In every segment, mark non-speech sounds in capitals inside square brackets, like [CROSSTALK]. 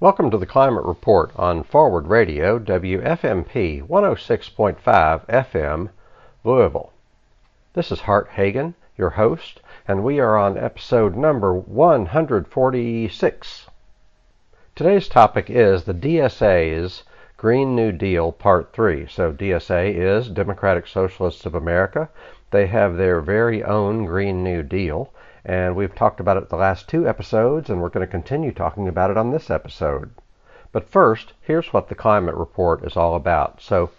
Welcome to the Climate Report on Forward Radio, WFMP 106.5 FM, Louisville. This is Hart Hagen, your host, and we are on episode number 146. Today's topic is the DSA's Green New Deal Part 3. So, DSA is Democratic Socialists of America. They have their very own Green New Deal and we've talked about it the last two episodes, and we're going to continue talking about it on this episode. But first, here's what the climate report is all about. So,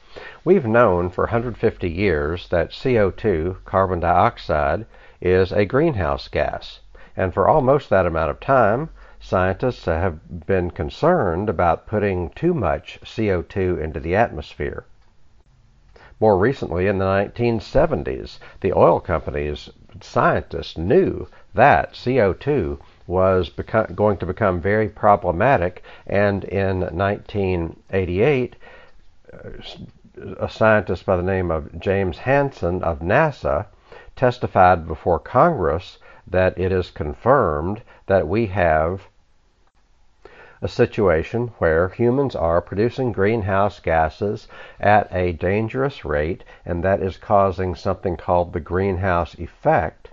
we've known for 150 years that CO2, carbon dioxide, is a greenhouse gas. And for almost that amount of time, scientists have been concerned about putting too much CO2 into the atmosphere. More recently, in the 1970s, the oil companies scientists knew that CO2 was going to become very problematic, and in 1988, uh, a scientist by the name of James Hansen of NASA testified before Congress that it is confirmed that we have a situation where humans are producing greenhouse gases at a dangerous rate, and that is causing something called the greenhouse effect.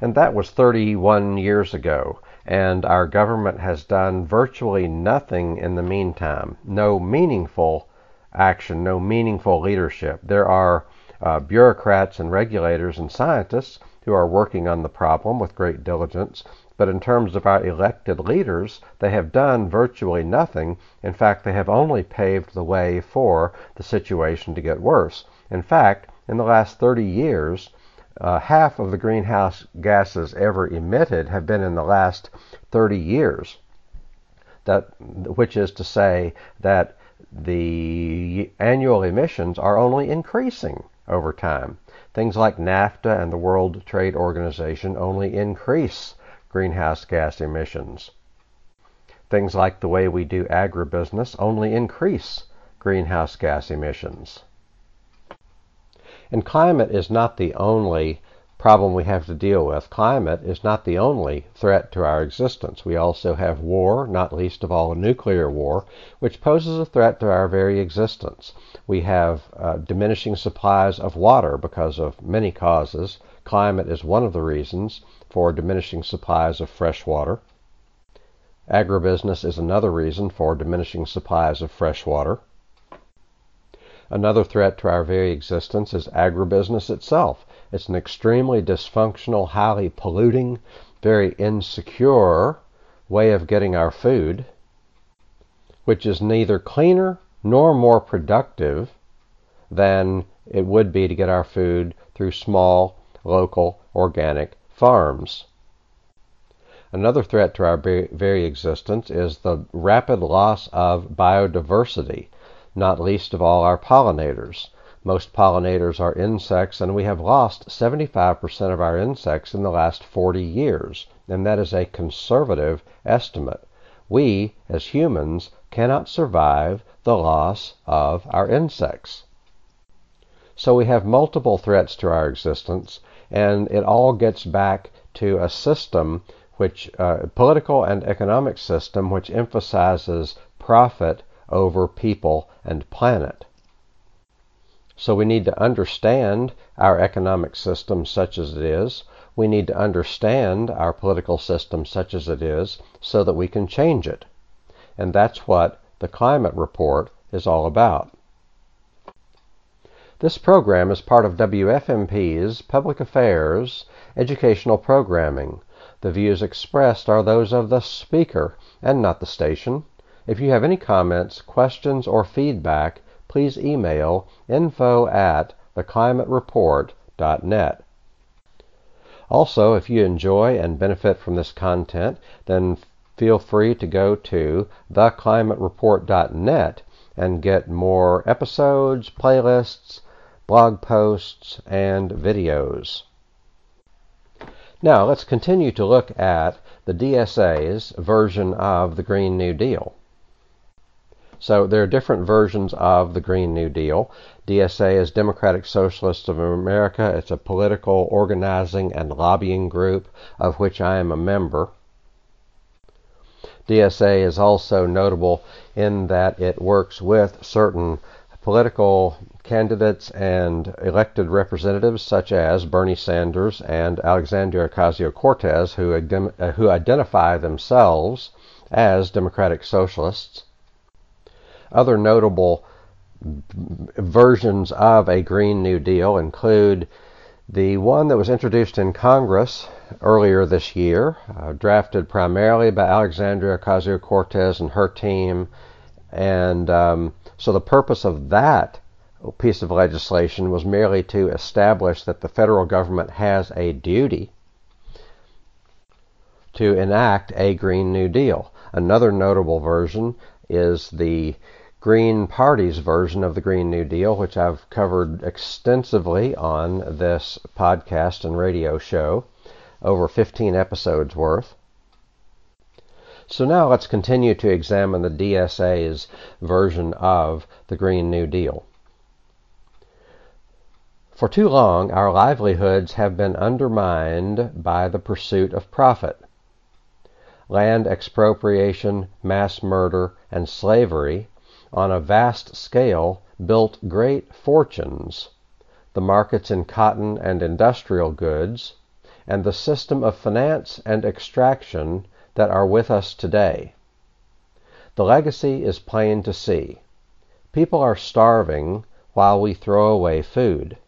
And that was 31 years ago, and our government has done virtually nothing in the meantime. No meaningful action, no meaningful leadership. There are uh, bureaucrats and regulators and scientists who are working on the problem with great diligence, but in terms of our elected leaders, they have done virtually nothing. In fact, they have only paved the way for the situation to get worse. In fact, in the last 30 years, uh, half of the greenhouse gases ever emitted have been in the last 30 years. That, which is to say that the annual emissions are only increasing over time. Things like NAFTA and the World Trade Organization only increase greenhouse gas emissions. Things like the way we do agribusiness only increase greenhouse gas emissions. And climate is not the only problem we have to deal with. Climate is not the only threat to our existence. We also have war, not least of all a nuclear war, which poses a threat to our very existence. We have uh, diminishing supplies of water because of many causes. Climate is one of the reasons for diminishing supplies of fresh water. Agribusiness is another reason for diminishing supplies of fresh water. Another threat to our very existence is agribusiness itself. It's an extremely dysfunctional, highly polluting, very insecure way of getting our food, which is neither cleaner nor more productive than it would be to get our food through small, local, organic farms. Another threat to our very existence is the rapid loss of biodiversity, not least of all our pollinators. Most pollinators are insects, and we have lost 75% of our insects in the last 40 years, and that is a conservative estimate. We, as humans, cannot survive the loss of our insects. So we have multiple threats to our existence, and it all gets back to a system which uh, political and economic system which emphasizes profit over people and planet. So we need to understand our economic system such as it is. We need to understand our political system such as it is so that we can change it. And that's what the climate report is all about. This program is part of WFMP's Public Affairs educational programming. The views expressed are those of the speaker and not the station. If you have any comments, questions, or feedback, please email info at theclimatereport.net. Also, if you enjoy and benefit from this content, then feel free to go to theclimatereport.net and get more episodes, playlists, blog posts, and videos. Now, let's continue to look at the DSA's version of the Green New Deal. So there are different versions of the Green New Deal. DSA is Democratic Socialists of America. It's a political organizing and lobbying group of which I am a member. DSA is also notable in that it works with certain political candidates and elected representatives such as Bernie Sanders and Alexandria Ocasio Cortez, who, uh, who identify themselves as democratic socialists. Other notable versions of a Green New Deal include the one that was introduced in Congress earlier this year, uh, drafted primarily by Alexandria Ocasio Cortez and her team. And um, so the purpose of that piece of legislation was merely to establish that the federal government has a duty to enact a Green New Deal. Another notable version is the Green Party's version of the Green New Deal, which I've covered extensively on this podcast and radio show, over 15 episodes worth. So now let's continue to examine the DSA's version of the Green New Deal. For too long, our livelihoods have been undermined by the pursuit of profit. Land expropriation, mass murder, and slavery on a vast scale built great fortunes, the markets in cotton and industrial goods, and the system of finance and extraction that are with us today. The legacy is plain to see. People are starving while we throw away food.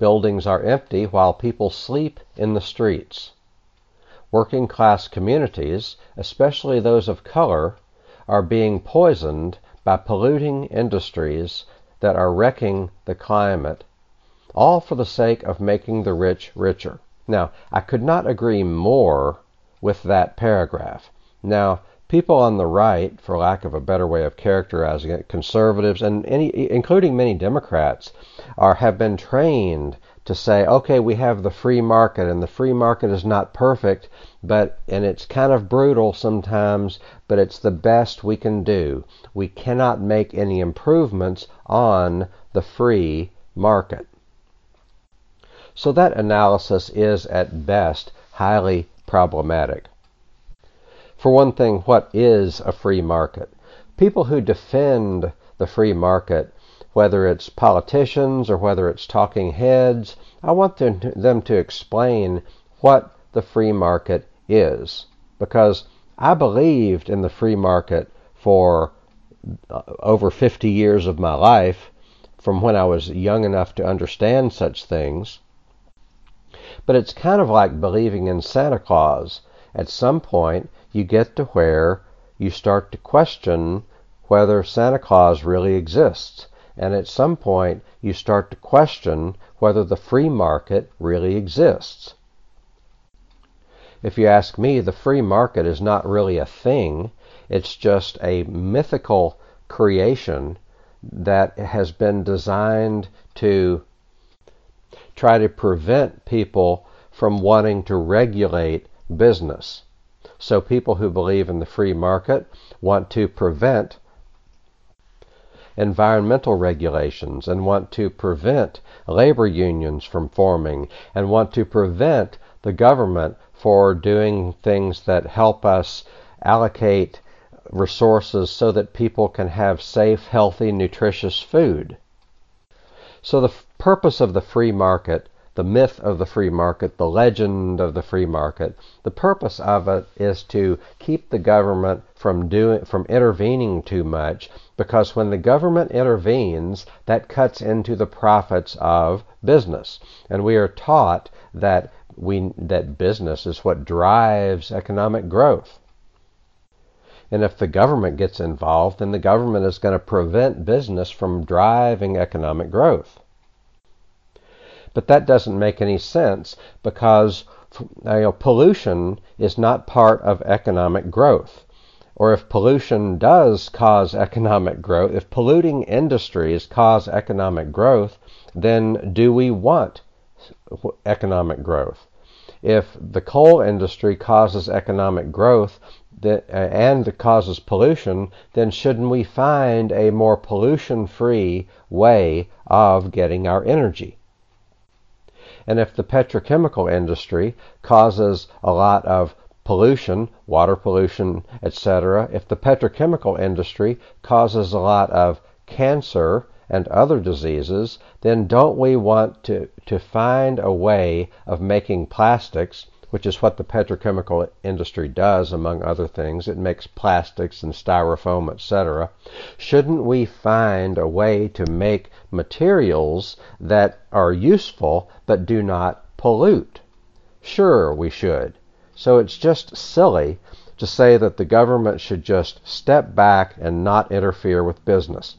Buildings are empty while people sleep in the streets. Working class communities, especially those of color, are being poisoned by polluting industries that are wrecking the climate, all for the sake of making the rich richer. Now, I could not agree more with that paragraph. Now, people on the right, for lack of a better way of characterizing it, conservatives and any, including many Democrats, are have been trained to say, okay, we have the free market, and the free market is not perfect, but and it's kind of brutal sometimes, but it's the best we can do. We cannot make any improvements on the free market. So that analysis is at best highly problematic. For one thing, what is a free market? People who defend the free market whether it's politicians or whether it's talking heads, I want them to, explain what the free market is. Because I believed in the free market for uh, over 50 years of my life, from when I was young enough to understand such things. But it's kind of like believing in Santa Claus. At some point, you get to where you start to question whether Santa Claus really exists and at some point you start to question whether the free market really exists. If you ask me, the free market is not really a thing, it's just a mythical creation that has been designed to try to prevent people from wanting to regulate business. So people who believe in the free market want to prevent environmental regulations and want to prevent labor unions from forming and want to prevent the government for doing things that help us allocate resources so that people can have safe, healthy, nutritious food. So the purpose of the free market the myth of the free market, the legend of the free market. The purpose of it is to keep the government from doing from intervening too much because when the government intervenes, that cuts into the profits of business. And we are taught that we that business is what drives economic growth. And if the government gets involved, then the government is going to prevent business from driving economic growth. But that doesn't make any sense because you know, pollution is not part of economic growth. Or if pollution does cause economic growth, if polluting industries cause economic growth, then do we want economic growth? If the coal industry causes economic growth uh, and causes pollution, then shouldn't we find a more pollution free way of getting our energy? And if the petrochemical industry causes a lot of pollution, water pollution, etc., if the petrochemical industry causes a lot of cancer and other diseases, then don't we want to, to find a way of making plastics, which is what the petrochemical industry does, among other things? It makes plastics and styrofoam, etc. Shouldn't we find a way to make materials that are useful but do not pollute? Sure, we should. So it's just silly to say that the government should just step back and not interfere with business.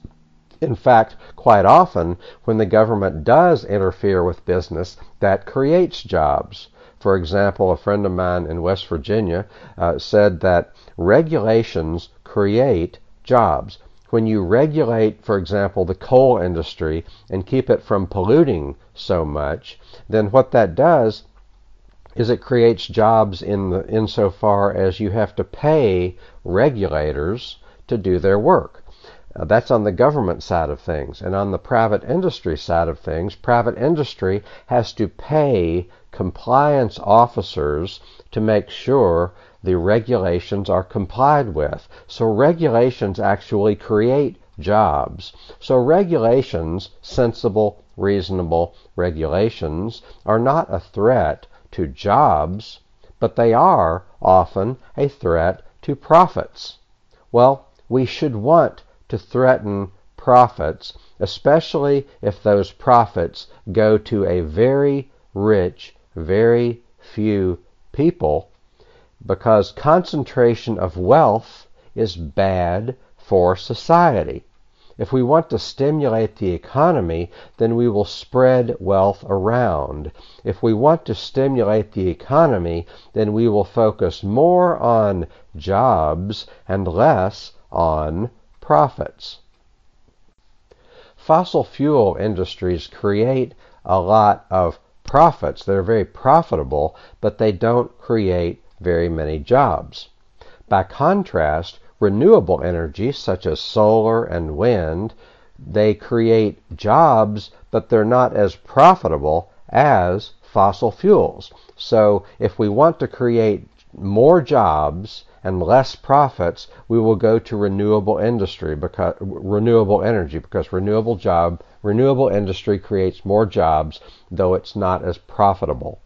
In fact, quite often, when the government does interfere with business, that creates jobs. For example, a friend of mine in West Virginia uh, said that regulations create jobs. When you regulate, for example, the coal industry and keep it from polluting so much, then what that does is it creates jobs in the insofar as you have to pay regulators to do their work. Uh, that's on the government side of things. And on the private industry side of things, private industry has to pay compliance officers to make sure the regulations are complied with. So regulations actually create jobs. So regulations, sensible, reasonable regulations, are not a threat to jobs, but they are often a threat to profits. Well, we should want to threaten profits, especially if those profits go to a very rich, very few people, because concentration of wealth is bad for society. If we want to stimulate the economy, then we will spread wealth around. If we want to stimulate the economy, then we will focus more on jobs and less on profits. Fossil fuel industries create a lot of profits. They're very profitable, but they don't create very many jobs. By contrast, renewable energy, such as solar and wind, they create jobs, but they're not as profitable as fossil fuels. So if we want to create more jobs and less profits, we will go to renewable industry because renewable energy because renewable job renewable industry creates more jobs though it's not as profitable.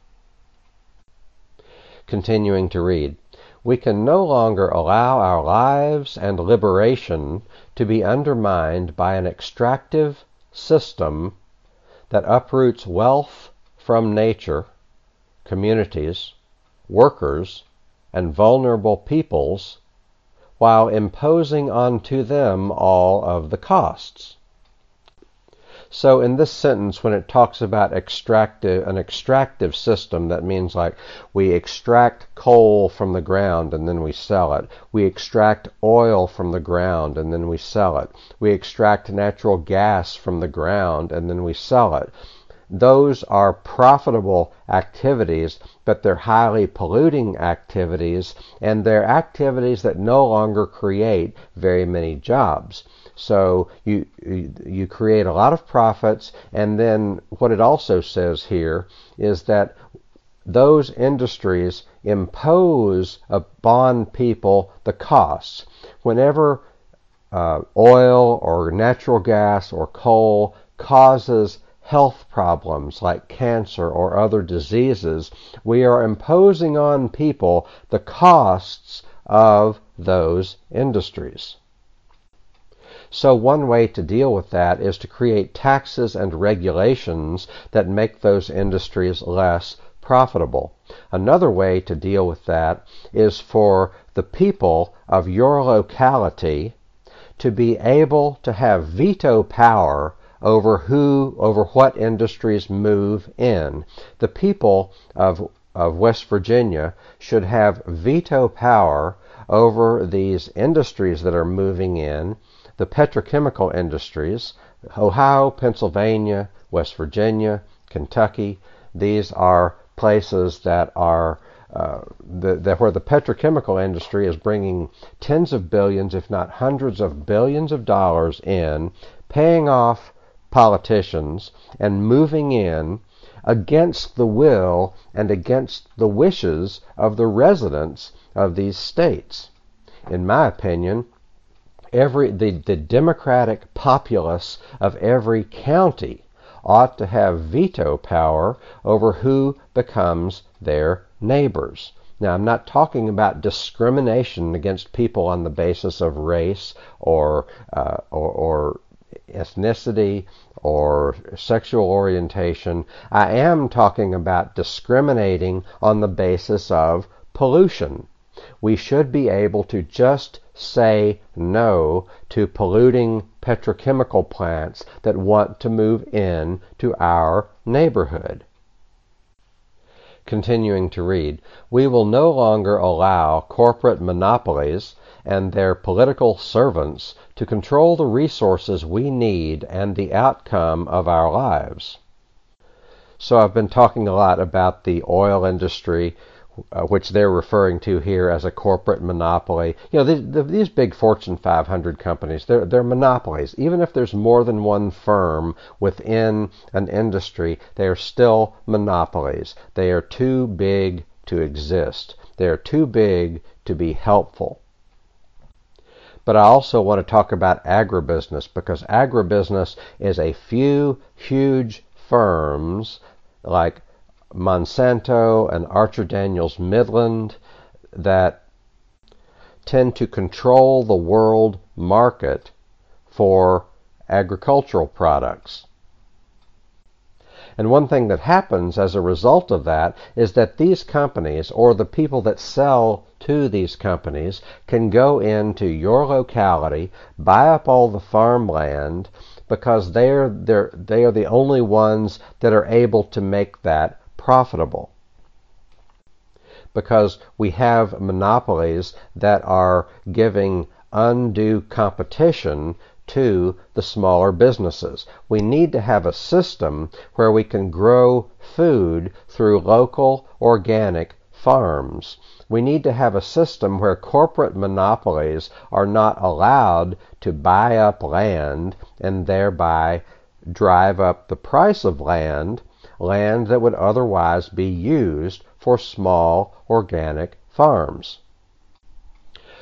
Continuing to read we can no longer allow our lives and liberation to be undermined by an extractive system that uproots wealth from nature, communities, workers, and vulnerable peoples while imposing onto them all of the costs. So in this sentence, when it talks about extractive, an extractive system, that means like we extract coal from the ground and then we sell it. We extract oil from the ground and then we sell it. We extract natural gas from the ground and then we sell it. Those are profitable activities, but they're highly polluting activities, and they're activities that no longer create very many jobs. So you you create a lot of profits, and then what it also says here is that those industries impose upon people the costs. Whenever uh, oil or natural gas or coal causes health problems like cancer or other diseases, we are imposing on people the costs of those industries. So, one way to deal with that is to create taxes and regulations that make those industries less profitable. Another way to deal with that is for the people of your locality to be able to have veto power over who, over what industries move in. The people of, of West Virginia should have veto power over these industries that are moving in the petrochemical industries, Ohio, Pennsylvania, West Virginia, Kentucky, these are places that are uh, the, the, where the petrochemical industry is bringing tens of billions, if not hundreds of billions of dollars in, paying off politicians and moving in against the will and against the wishes of the residents of these states. In my opinion, every the, the Democratic populace of every county ought to have veto power over who becomes their neighbors. Now, I'm not talking about discrimination against people on the basis of race or, uh, or, or ethnicity or sexual orientation. I am talking about discriminating on the basis of pollution. We should be able to just say no to polluting petrochemical plants that want to move in to our neighborhood. Continuing to read, we will no longer allow corporate monopolies and their political servants to control the resources we need and the outcome of our lives. So I've been talking a lot about the oil industry uh, which they're referring to here as a corporate monopoly. You know, the, the, these big Fortune 500 companies, they're, they're monopolies. Even if there's more than one firm within an industry, they are still monopolies. They are too big to exist. They are too big to be helpful. But I also want to talk about agribusiness because agribusiness is a few huge firms like Monsanto and Archer Daniels Midland that tend to control the world market for agricultural products. And one thing that happens as a result of that is that these companies, or the people that sell to these companies, can go into your locality, buy up all the farmland, because they're, they're, they are the only ones that are able to make that profitable because we have monopolies that are giving undue competition to the smaller businesses. We need to have a system where we can grow food through local organic farms. We need to have a system where corporate monopolies are not allowed to buy up land and thereby drive up the price of land land that would otherwise be used for small organic farms.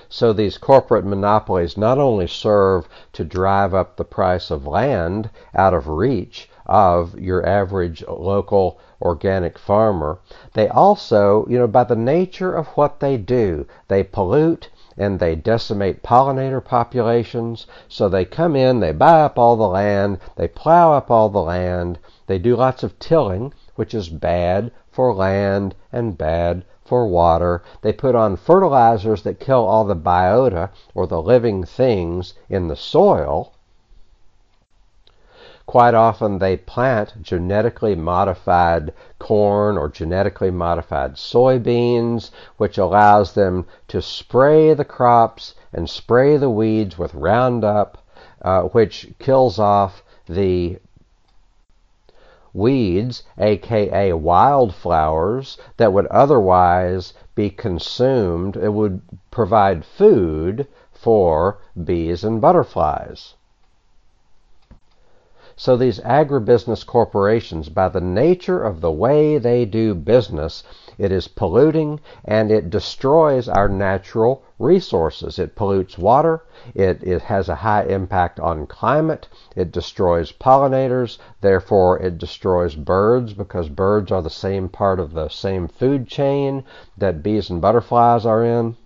So these corporate monopolies not only serve to drive up the price of land out of reach of your average local organic farmer, they also, you know, by the nature of what they do, they pollute and they decimate pollinator populations. So they come in, they buy up all the land, they plow up all the land, they do lots of tilling, which is bad for land and bad for water. They put on fertilizers that kill all the biota or the living things in the soil. Quite often they plant genetically modified corn or genetically modified soybeans, which allows them to spray the crops and spray the weeds with Roundup, uh, which kills off the weeds, aka wildflowers, that would otherwise be consumed. It would provide food for bees and butterflies. So these agribusiness corporations, by the nature of the way they do business, it is polluting and it destroys our natural resources. It pollutes water. It, it has a high impact on climate. It destroys pollinators. Therefore, it destroys birds because birds are the same part of the same food chain that bees and butterflies are in.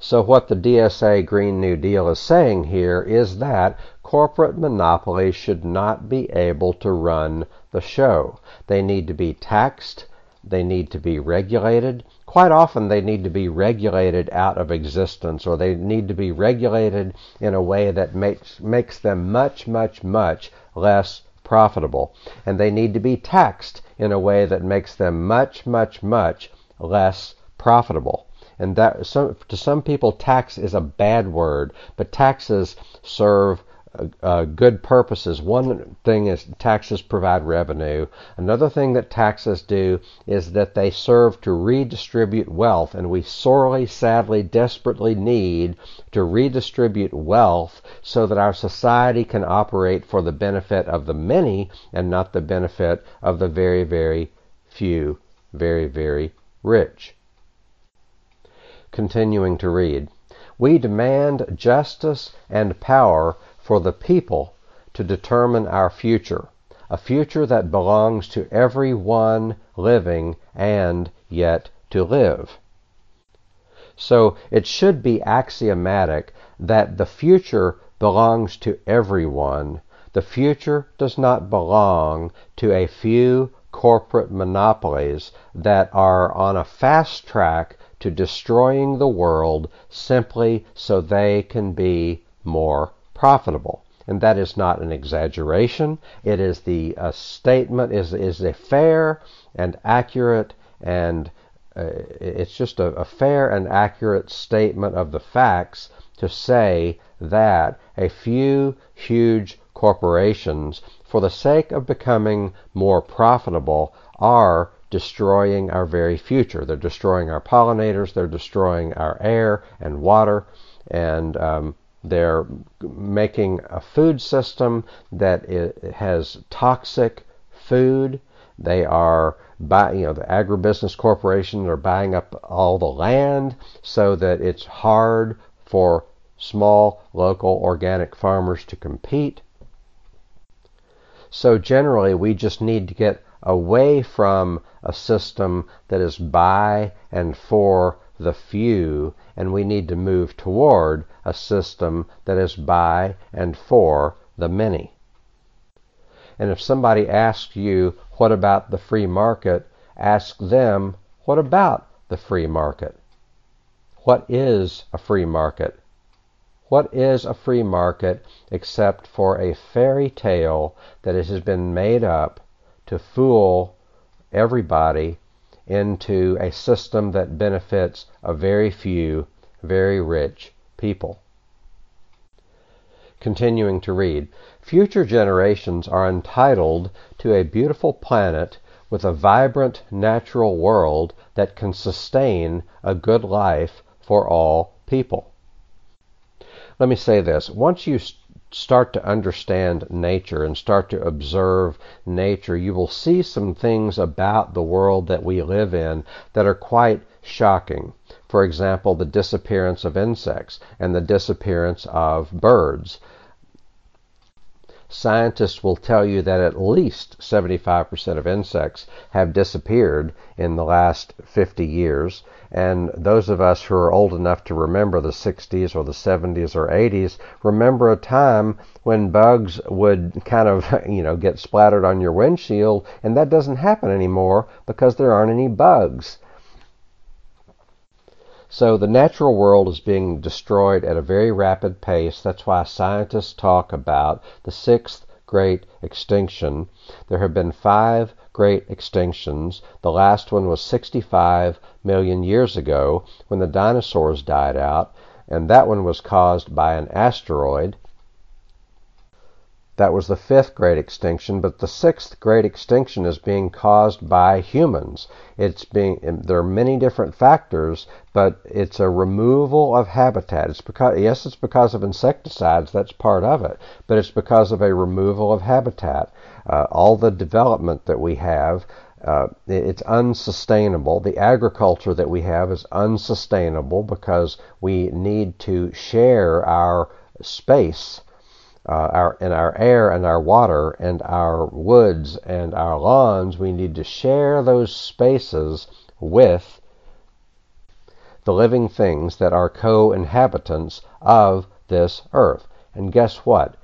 So, what the DSA Green New Deal is saying here is that corporate monopolies should not be able to run the show. They need to be taxed, they need to be regulated. Quite often, they need to be regulated out of existence, or they need to be regulated in a way that makes, makes them much, much, much less profitable. And they need to be taxed in a way that makes them much, much, much less profitable. And that some, to some people, tax is a bad word, but taxes serve uh, good purposes. One thing is taxes provide revenue. Another thing that taxes do is that they serve to redistribute wealth, and we sorely, sadly, desperately need to redistribute wealth so that our society can operate for the benefit of the many and not the benefit of the very, very few, very, very rich. Continuing to read. We demand justice and power for the people to determine our future, a future that belongs to every one living and yet to live. So it should be axiomatic that the future belongs to everyone. The future does not belong to a few corporate monopolies that are on a fast track to destroying the world simply so they can be more profitable. And that is not an exaggeration. It is the uh, statement is is a fair and accurate and uh, it's just a, a fair and accurate statement of the facts to say that a few huge corporations, for the sake of becoming more profitable, are destroying our very future. They're destroying our pollinators, they're destroying our air and water, and um, they're making a food system that has toxic food. They are buy, you know, the agribusiness corporations are buying up all the land so that it's hard for small local organic farmers to compete. So generally, we just need to get away from a system that is by and for the few, and we need to move toward a system that is by and for the many. And if somebody asks you, what about the free market? Ask them, what about the free market? What is a free market? What is a free market except for a fairy tale that has been made up to fool everybody into a system that benefits a very few, very rich people. Continuing to read, future generations are entitled to a beautiful planet with a vibrant natural world that can sustain a good life for all people. Let me say this. Once you start to understand nature and start to observe nature, you will see some things about the world that we live in that are quite shocking. For example, the disappearance of insects and the disappearance of birds. Scientists will tell you that at least 75% of insects have disappeared in the last 50 years. And those of us who are old enough to remember the 60s or the 70s or 80s remember a time when bugs would kind of, [LAUGHS] you know, get splattered on your windshield, and that doesn't happen anymore because there aren't any bugs. So the natural world is being destroyed at a very rapid pace. That's why scientists talk about the sixth great extinction. There have been five great extinctions. The last one was 65 million years ago when the dinosaurs died out, and that one was caused by an asteroid. That was the fifth great extinction, but the sixth great extinction is being caused by humans. It's being there are many different factors, but it's a removal of habitat. It's because yes, it's because of insecticides. That's part of it, but it's because of a removal of habitat. Uh, all the development that we have. Uh, it's unsustainable. The agriculture that we have is unsustainable because we need to share our space uh, our in our air and our water and our woods and our lawns, we need to share those spaces with the living things that are co-inhabitants of this earth. And guess what?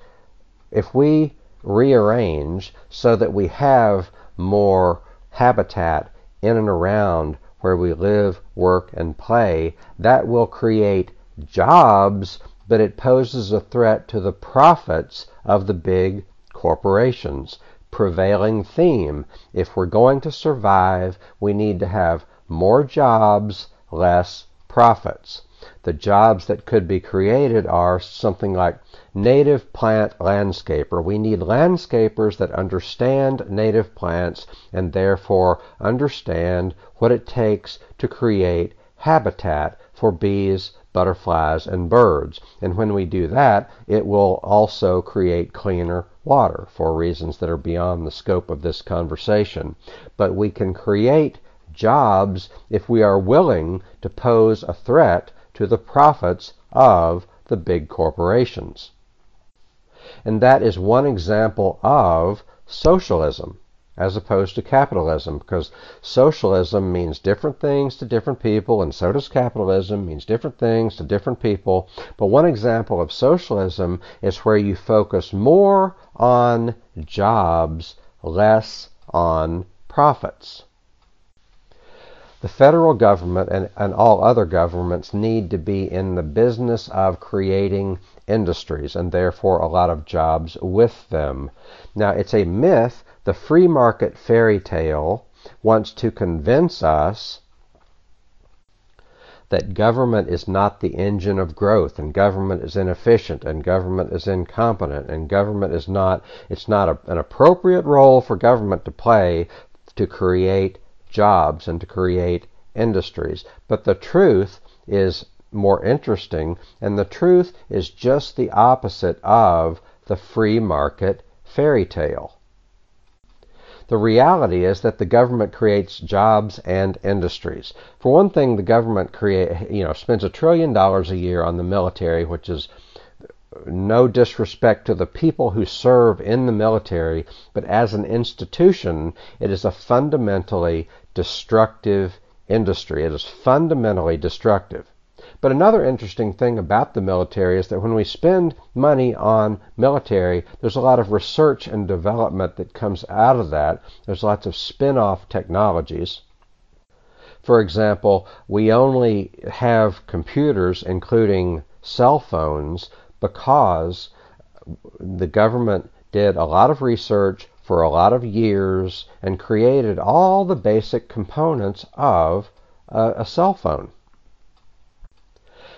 If we rearrange so that we have more habitat in and around where we live, work, and play, that will create jobs but it poses a threat to the profits of the big corporations. Prevailing theme. If we're going to survive, we need to have more jobs, less profits. the jobs that could be created are something like native plant landscaper. We need landscapers that understand native plants and therefore understand what it takes to create habitat for bees, butterflies, and birds. And when we do that, it will also create cleaner water for reasons that are beyond the scope of this conversation. But we can create jobs if we are willing to pose a threat to the profits of the big corporations. And that is one example of socialism as opposed to capitalism because socialism means different things to different people and so does capitalism means different things to different people but one example of socialism is where you focus more on jobs less on profits the federal government and, and all other governments need to be in the business of creating industries and therefore a lot of jobs with them. Now, it's a myth. The free market fairy tale wants to convince us that government is not the engine of growth and government is inefficient and government is incompetent and government is not it's not a, an appropriate role for government to play to create jobs and to create industries. But the truth is more interesting, and the truth is just the opposite of the free market fairy tale. The reality is that the government creates jobs and industries. For one thing, the government create, you know, spends a trillion dollars a year on the military, which is no disrespect to the people who serve in the military, but as an institution, it is a fundamentally destructive industry. It is fundamentally destructive. But another interesting thing about the military is that when we spend money on military, there's a lot of research and development that comes out of that. There's lots of spin off technologies. For example, we only have computers, including cell phones, because the government did a lot of research for a lot of years and created all the basic components of a, a cell phone.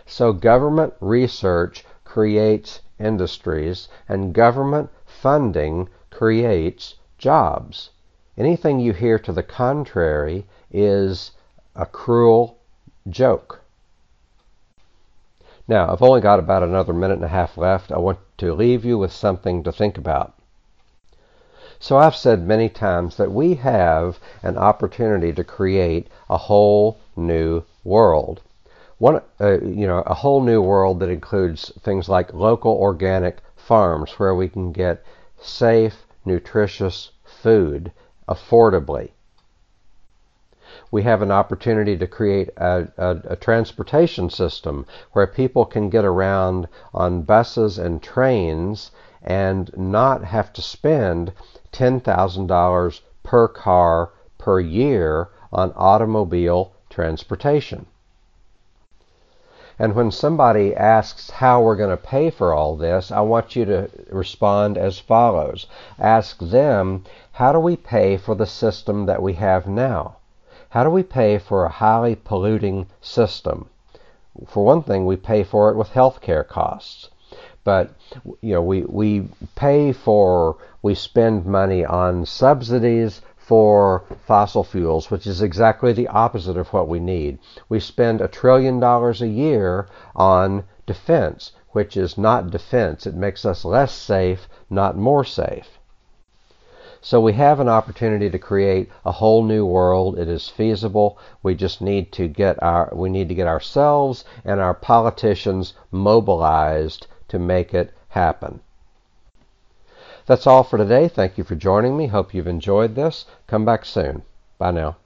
So government research creates industries and government funding creates jobs. Anything you hear to the contrary is a cruel joke. Now, I've only got about another minute and a half left. I want to leave you with something to think about. So I've said many times that we have an opportunity to create a whole new world. One, uh, you know, a whole new world that includes things like local organic farms where we can get safe, nutritious food affordably we have an opportunity to create a, a, a, transportation system where people can get around on buses and trains and not have to spend $10,000 per car per year on automobile transportation. And when somebody asks how we're going to pay for all this, I want you to respond as follows. Ask them, how do we pay for the system that we have now? How do we pay for a highly polluting system? For one thing, we pay for it with health care costs. But you know, we, we pay for we spend money on subsidies for fossil fuels, which is exactly the opposite of what we need. We spend a trillion dollars a year on defense, which is not defense. It makes us less safe, not more safe. So we have an opportunity to create a whole new world. It is feasible. We just need to get our we need to get ourselves and our politicians mobilized to make it happen. That's all for today. Thank you for joining me. Hope you've enjoyed this. Come back soon. Bye now.